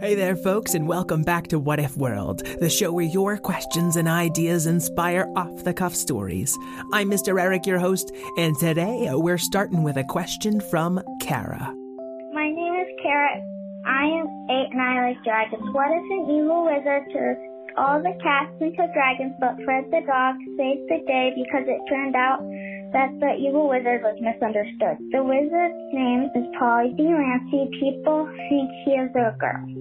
Hey there, folks, and welcome back to What If World, the show where your questions and ideas inspire off the cuff stories. I'm Mr. Eric, your host, and today uh, we're starting with a question from Kara. My name is Kara. I am eight and I like dragons. What if an evil wizard turned all the cats into dragons, but Fred the dog saved the day because it turned out that the evil wizard was misunderstood? The wizard's name is Polly D. Lancy. People think he is a girl.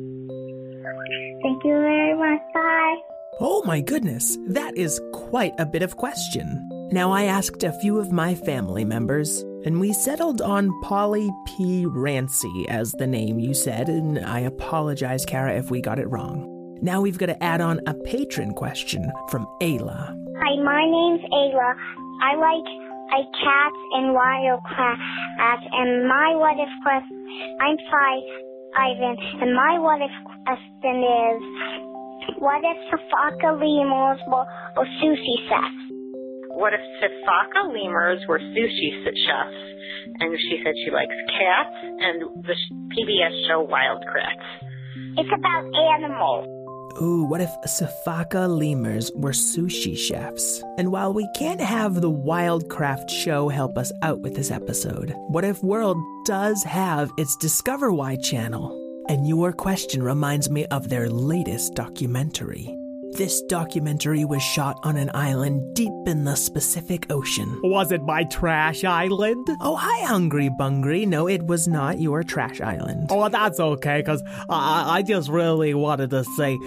Thank you very much. Bye. Oh my goodness, that is quite a bit of question. Now, I asked a few of my family members, and we settled on Polly P. Rancy as the name you said, and I apologize, Kara, if we got it wrong. Now we've got to add on a patron question from Ayla. Hi, my name's Ayla. I like I cats and wildcats, and my what if question. I'm five, Ivan, and my what if question is: What if Safaka lemurs were, were sushi chefs? What if Sifaka lemurs were sushi chefs? And she said she likes cats and the PBS show Wild Kratts. It's about animals. Ooh, what if Sifaka lemurs were sushi chefs? And while we can't have the Wild Kratts show help us out with this episode, What If World does have its Discover Why channel. And your question reminds me of their latest documentary. This documentary was shot on an island deep in the Pacific Ocean. Was it my trash island? Oh, hi, Hungry Bungry. No, it was not your trash island. Oh, that's okay, because I, I just really wanted to say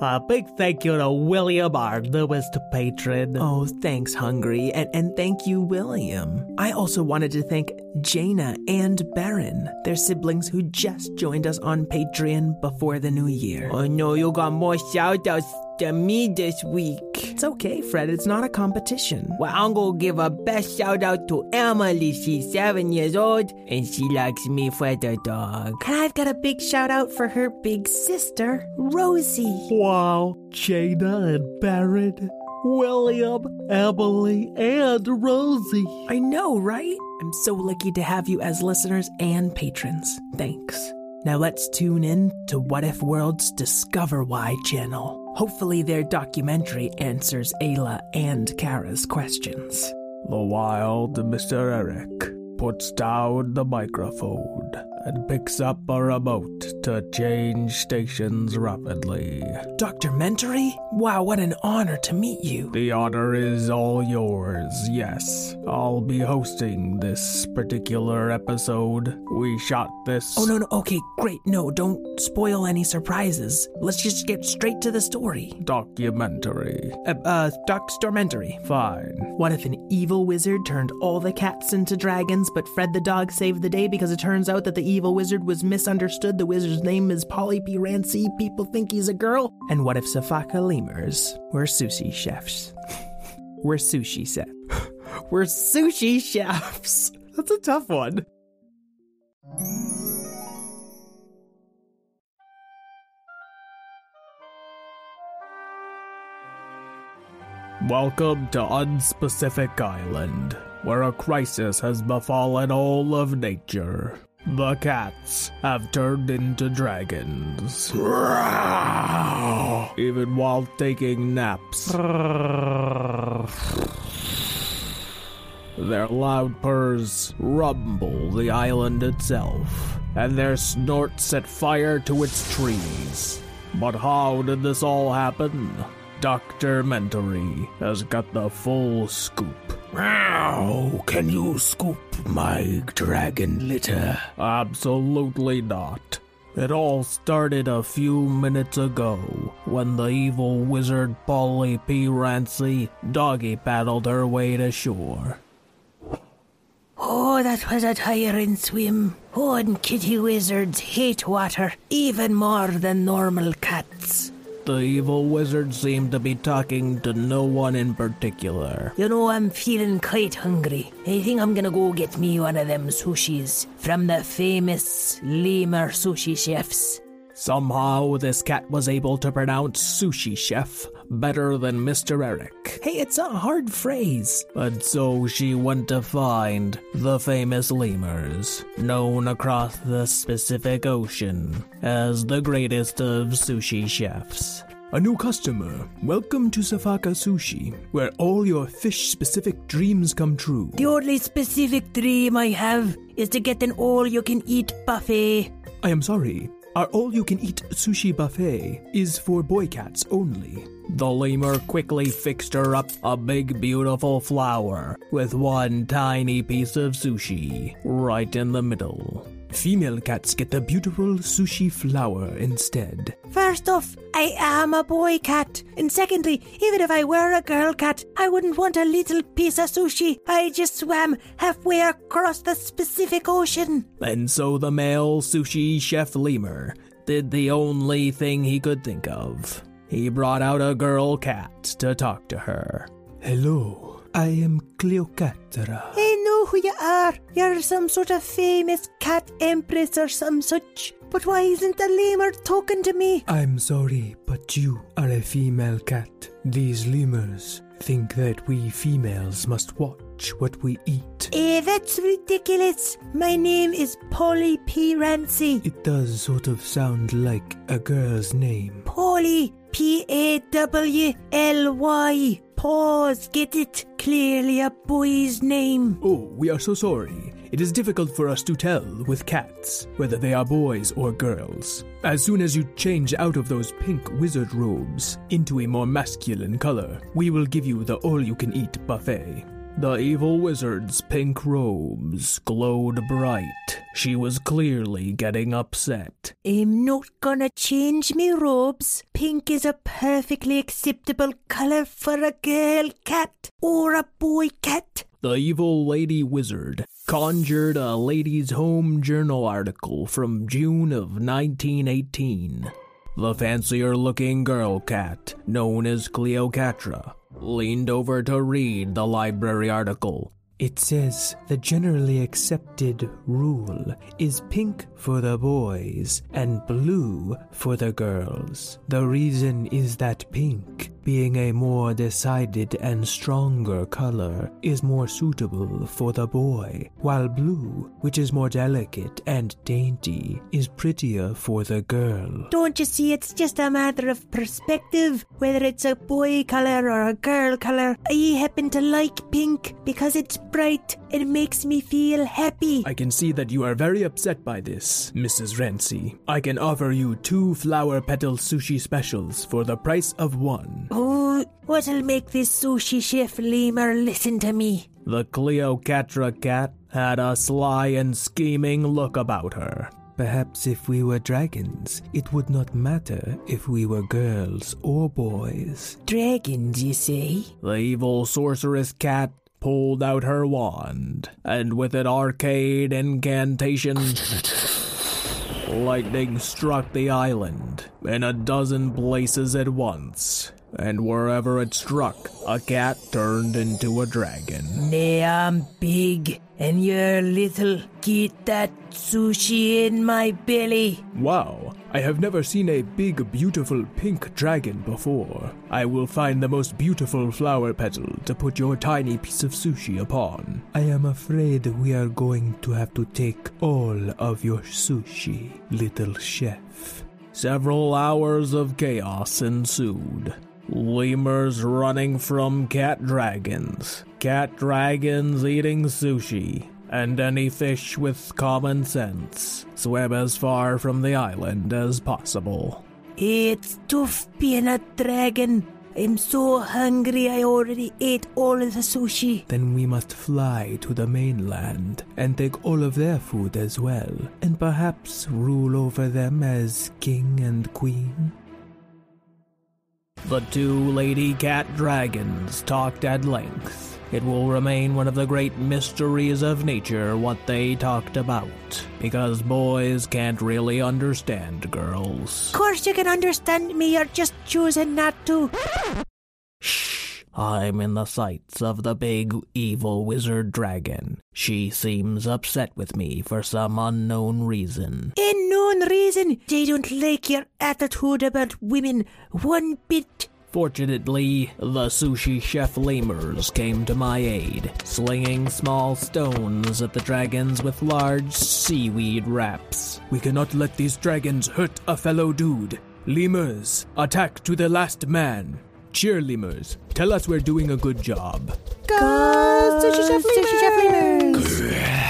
a big thank you to William, our newest patron. Oh, thanks, Hungry, and, and thank you, William. I also wanted to thank Jaina and Baron, their siblings who just joined us on Patreon before the new year. I know you got more shout outs than me this week. It's okay, Fred, it's not a competition. Well, I'm gonna give a best shout out to Emily. She's seven years old and she likes me for the dog. And I've got a big shout out for her big sister, Rosie. Wow, Jada and Barrett, William, Emily, and Rosie. I know, right? I'm so lucky to have you as listeners and patrons. Thanks. Now let's tune in to What If World's Discover Why channel. Hopefully, their documentary answers Ayla and Kara's questions. The wild Mr. Eric puts down the microphone and picks up a remote to change stations rapidly. Dr. Documentary? Wow, what an honor to meet you. The honor is all yours, yes. I'll be hosting this particular episode. We shot this. Oh, no, no, okay, great. No, don't spoil any surprises. Let's just get straight to the story. Documentary. Uh, uh, documentary. Fine. What if an evil wizard turned all the cats into dragons, but Fred the dog saved the day because it turns out that the evil wizard was misunderstood? The wizard's name is Polly P. Rancy. People think he's a girl. And what if Sifaka lemurs were sushi chefs? we're sushi chefs. we're sushi chefs. That's a tough one. Welcome to Unspecific Island, where a crisis has befallen all of nature. The cats have turned into dragons. Even while taking naps. Their loud purrs rumble the island itself, and their snorts set fire to its trees. But how did this all happen? Dr. Mentory has got the full scoop. How can you scoop my dragon litter? Absolutely not. It all started a few minutes ago when the evil wizard Polly P. Rancy doggy paddled her way to shore. Oh, that was a tiring swim. Oh, and kitty wizards hate water even more than normal cats. The evil wizard seemed to be talking to no one in particular. You know, I'm feeling quite hungry. I think I'm gonna go get me one of them sushis from the famous lemur sushi chefs. Somehow, this cat was able to pronounce sushi chef better than Mr. Eric. Hey, it's a hard phrase. And so she went to find the famous lemurs, known across the Pacific Ocean as the greatest of sushi chefs. A new customer. Welcome to Sifaka Sushi, where all your fish specific dreams come true. The only specific dream I have is to get an all you can eat buffet. I am sorry. Our all you can eat sushi buffet is for boy cats only. The lemur quickly fixed her up a big, beautiful flower with one tiny piece of sushi right in the middle. Female cats get the beautiful sushi flower instead. First off, I am a boy cat. And secondly, even if I were a girl cat, I wouldn't want a little piece of sushi. I just swam halfway across the Pacific Ocean. And so the male sushi chef lemur did the only thing he could think of. He brought out a girl cat to talk to her. Hello, I am Cleocatra. I know who you are. You're some sort of famous cat empress or some such. But why isn't the lemur talking to me? I'm sorry, but you are a female cat. These lemurs think that we females must watch what we eat. Eh, that's ridiculous. My name is Polly P. Rancy. It does sort of sound like a girl's name. Polly. P A W L Y. Pause. Get it? Clearly a boy's name. Oh, we are so sorry. It is difficult for us to tell with cats whether they are boys or girls. As soon as you change out of those pink wizard robes into a more masculine color, we will give you the all you can eat buffet. The evil wizard's pink robes glowed bright. She was clearly getting upset. I'm not gonna change me robes. Pink is a perfectly acceptable color for a girl cat or a boy cat. The evil lady wizard conjured a ladies' home journal article from June of 1918. The fancier looking girl cat, known as Cleopatra, leaned over to read the library article. It says the generally accepted rule is pink for the boys and blue for the girls. The reason is that pink, being a more decided and stronger color, is more suitable for the boy, while blue, which is more delicate and dainty, is prettier for the girl. Don't you see it's just a matter of perspective, whether it's a boy color or a girl color. I happen to like pink because it's bright. It makes me feel happy. I can see that you are very upset by this, Mrs. Rancy. I can offer you two flower petal sushi specials for the price of one. Oh, what'll make this sushi chef lemur listen to me? The Cleopatra cat had a sly and scheming look about her. Perhaps if we were dragons, it would not matter if we were girls or boys. Dragons, you say? The evil sorceress cat pulled out her wand, and with an arcade incantation, lightning struck the island in a dozen places at once. And wherever it struck, a cat turned into a dragon. Nay, I'm big and you're little. Get that sushi in my belly. Wow, I have never seen a big, beautiful pink dragon before. I will find the most beautiful flower petal to put your tiny piece of sushi upon. I am afraid we are going to have to take all of your sushi, little chef. Several hours of chaos ensued. Lemurs running from cat dragons, cat dragons eating sushi, and any fish with common sense swim as far from the island as possible. It's tough being a dragon. I'm so hungry. I already ate all of the sushi. Then we must fly to the mainland and take all of their food as well, and perhaps rule over them as king and queen. The two lady cat dragons talked at length. It will remain one of the great mysteries of nature what they talked about, because boys can't really understand girls. Of course, you can understand me. You're just choosing not to. Shh! I'm in the sights of the big evil wizard dragon. She seems upset with me for some unknown reason. Unknown reason. They don't like your attitude about women one bit. Fortunately, the sushi chef lemurs came to my aid, slinging small stones at the dragons with large seaweed wraps. We cannot let these dragons hurt a fellow dude. Lemurs, attack to the last man. Cheer, lemurs. Tell us we're doing a good job. Go, Sushi Chef Sushi Chef Lemurs.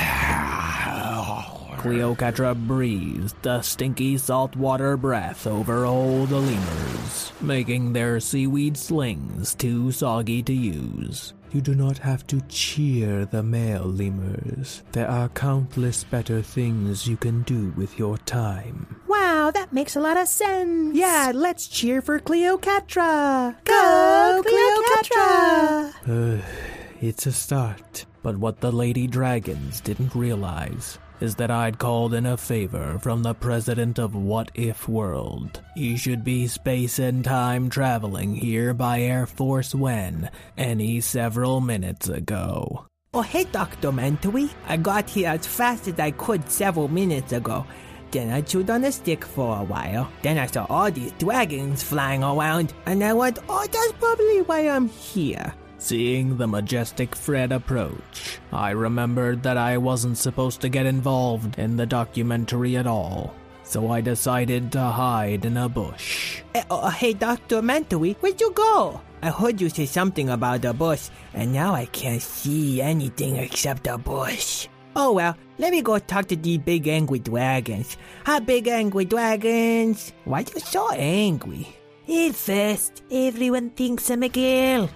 Cleopatra breathed a stinky saltwater breath over all the lemurs, making their seaweed slings too soggy to use. You do not have to cheer the male lemurs. There are countless better things you can do with your time. Wow, that makes a lot of sense. Yeah, let's cheer for Cleopatra. Go, Cleopatra. Uh, it's a start. But what the lady dragons didn't realize is that I'd called in a favor from the president of What If World. He should be space and time traveling here by Air Force When any several minutes ago. Oh, hey, Dr. Mentally. I got here as fast as I could several minutes ago. Then I chewed on a stick for a while. Then I saw all these dragons flying around, and I went, oh, that's probably why I'm here. Seeing the majestic Fred approach, I remembered that I wasn't supposed to get involved in the documentary at all, so I decided to hide in a bush. Eh, oh, hey, Dr. Mentally, where'd you go? I heard you say something about a bush, and now I can't see anything except a bush. Oh well, let me go talk to the big angry dragons. Hi, big angry dragons. Why are you so angry? At first, everyone thinks I'm a girl.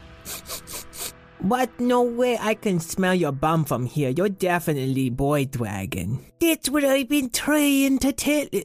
But no way I can smell your bum from here. You're definitely boy dragon. That's what I've been trying to tell. You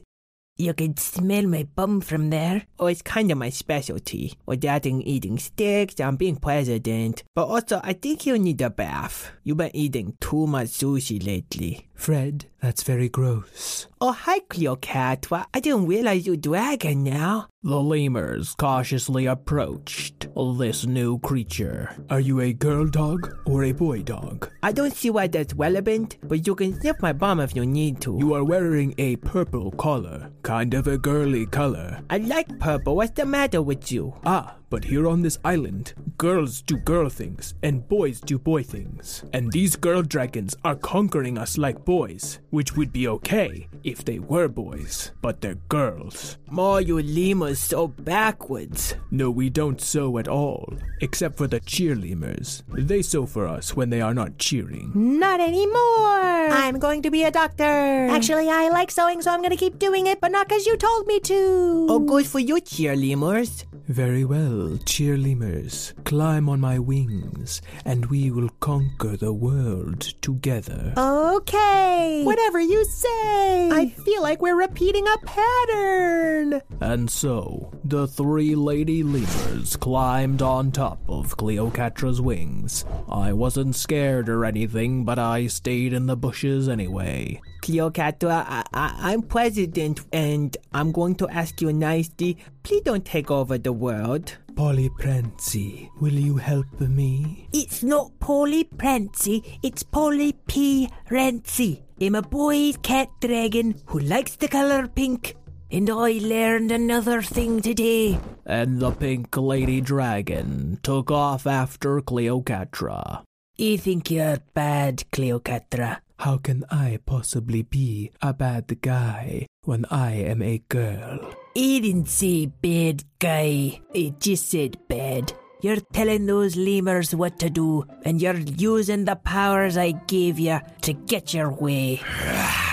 You can smell my bum from there. Oh, it's kind of my specialty. Without eating sticks, I'm being president. But also, I think you need a bath. You've been eating too much sushi lately. Fred, that's very gross. Oh, hi, Cleopatra. I didn't realize you're dragon now. The lemurs cautiously approached this new creature. Are you a girl dog or a boy dog? I don't see why that's relevant, but you can sniff my bum if you need to. You are wearing a purple collar, kind of a girly color. I like purple. What's the matter with you? Ah, but here on this island, girls do girl things and boys do boy things. And these girl dragons are conquering us like boys, which would be okay if they were boys, but they're girls. More you lemurs so backwards. No, we don't sew at all, except for the cheer lemurs. They sew for us when they are not cheering. Not anymore. I'm going to be a doctor. Actually, I like sewing, so I'm gonna keep doing it, but not because you told me to. Oh, good for you, cheer lemurs. Very well, cheer lemurs. Climb on my wings, and we will conquer the world together. Okay. Whatever you say. I feel like we're repeating a pattern. And so, the three lady lemurs climbed on top of Cleopatra's wings. I wasn't scared or anything, but I stayed in the bushes anyway. Cleopatra, I, I, I'm president, and I'm going to ask you nicely. Please don't take over the world. Polly Prancy, will you help me? It's not Polly Prancy, it's Polly P. Rancy. I'm a boy cat dragon who likes the color pink. And I learned another thing today. And the pink lady dragon took off after Cleopatra. You think you're bad, Cleopatra. How can I possibly be a bad guy when I am a girl? I didn't say bad guy. I just said bad. You're telling those lemurs what to do, and you're using the powers I gave you to get your way.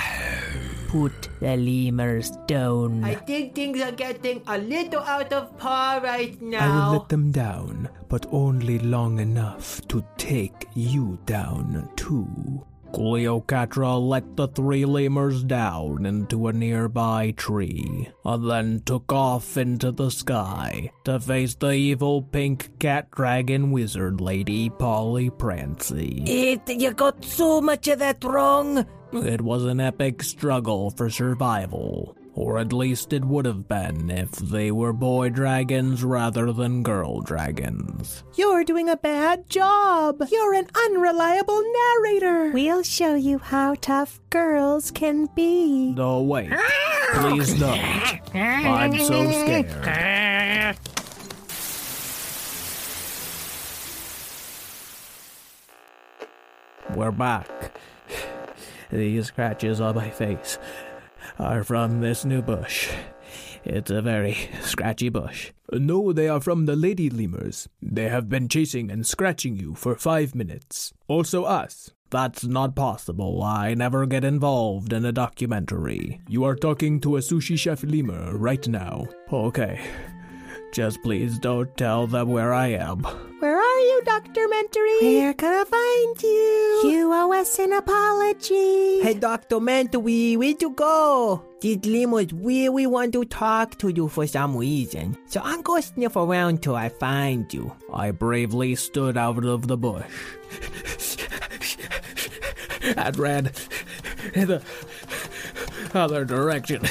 put the lemurs down. I think things are getting a little out of par right now. I will let them down, but only long enough to take you down too. Cleopatra let the three lemurs down into a nearby tree, and then took off into the sky to face the evil pink cat dragon wizard lady Polly Prancy. It, you got so much of that wrong. It was an epic struggle for survival, or at least it would have been if they were boy dragons rather than girl dragons. You're doing a bad job. You're an unreliable narrator. We'll show you how tough girls can be. No, wait. Please don't. I'm so scared. We're back. These scratches on my face are from this new bush. It's a very scratchy bush. No, they are from the lady lemurs. They have been chasing and scratching you for five minutes. Also us. That's not possible. I never get involved in a documentary. You are talking to a sushi chef lemur right now. Okay. Just please don't tell them where I am. Where are you, Dr. Mentory? Where can I find you? You owe us an apology. Hey, Dr. Mentally, where to go? These lemurs really want to talk to you for some reason. So I'm gonna sniff around till I find you. I bravely stood out of the bush and ran in the other direction.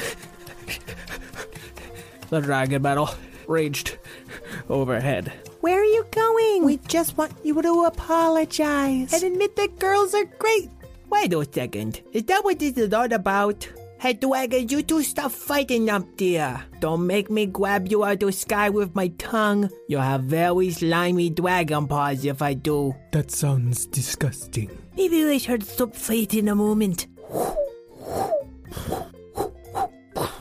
The dragon battle raged overhead. Where are you going? We just want you to apologize and admit that girls are great. Wait a second. Is that what this is all about? Hey, Dragon, you two stop fighting up there. Don't make me grab you out of the sky with my tongue. You'll have very slimy dragon paws if I do. That sounds disgusting. Maybe we should stop fighting a moment.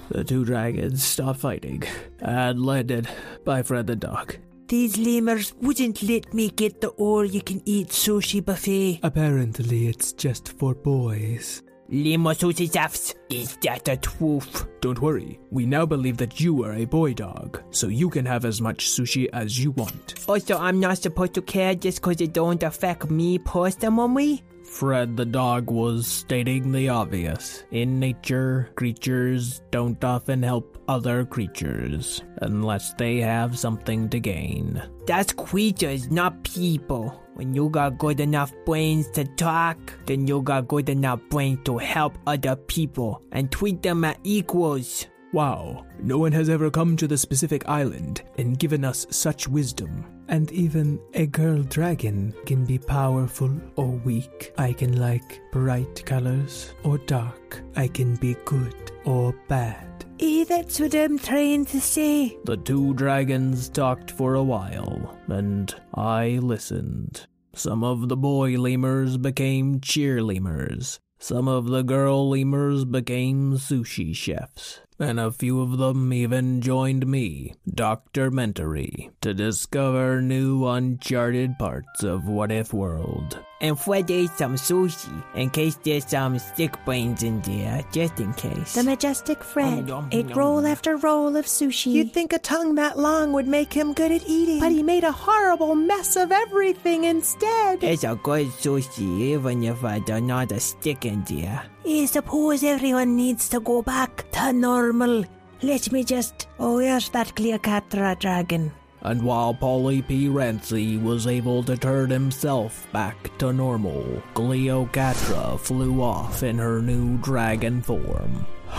The two dragons stopped fighting and landed by Fred the dog. These lemurs wouldn't let me get the all-you-can-eat sushi buffet. Apparently, it's just for boys. Limo sushi chefs, is that the truth? Don't worry, we now believe that you are a boy dog, so you can have as much sushi as you want. Also, I'm not supposed to care just cause it don't affect me personally? Fred the dog was stating the obvious. In nature, creatures don't often help other creatures unless they have something to gain. That's creatures, not people. When you got good enough brains to talk, then you got good enough brains to help other people and treat them as equals. Wow, no one has ever come to the specific island and given us such wisdom. And even a girl dragon can be powerful or weak. I can like bright colors or dark. I can be good or bad. Eh, that's what I'm trying to say. The two dragons talked for a while, and I listened. Some of the boy lemurs became cheer lemurs. Some of the girl lemurs became sushi chefs. And a few of them even joined me, Dr. Mentory, to discover new uncharted parts of What If World. And Fred ate some sushi in case there's some stick brains in there, just in case. The majestic Fred Yum, yum, ate yum. roll after roll of sushi. You'd think a tongue that long would make him good at eating, but he made a horrible mess of everything instead. It's a good sushi, even if I don't know the stick in there. I suppose everyone needs to go back to normal. Let me just. Oh, where's that Cleopatra dragon? And while Polly P. Rancy was able to turn himself back to normal, Cleopatra flew off in her new dragon form.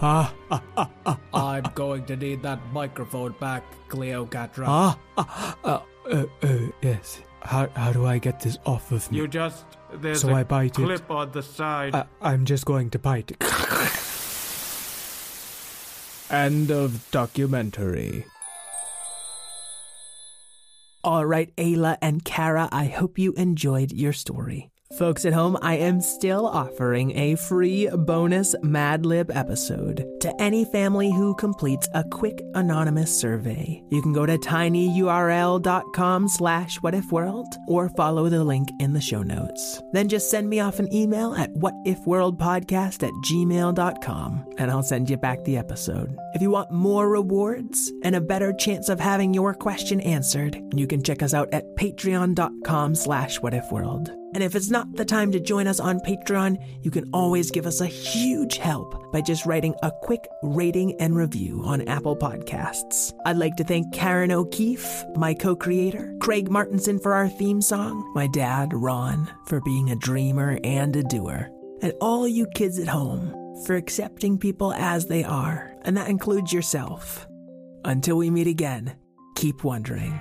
I'm going to need that microphone back, Cleopatra. Ah, ah, uh, uh, uh, yes. How, how do I get this off of me? You just there's So a I bite it. clip on the side. I, I'm just going to bite it. End of documentary. All right, Ayla and Kara, I hope you enjoyed your story. Folks at home, I am still offering a free bonus Mad Lib episode to any family who completes a quick anonymous survey. You can go to tinyurl.com slash whatifworld or follow the link in the show notes. Then just send me off an email at whatifworldpodcast at gmail.com and I'll send you back the episode. If you want more rewards and a better chance of having your question answered, you can check us out at patreon.com slash whatifworld. And if it's not the time to join us on Patreon, you can always give us a huge help by just writing a quick rating and review on Apple Podcasts. I'd like to thank Karen O'Keefe, my co creator, Craig Martinson for our theme song, my dad, Ron, for being a dreamer and a doer, and all you kids at home for accepting people as they are, and that includes yourself. Until we meet again, keep wondering.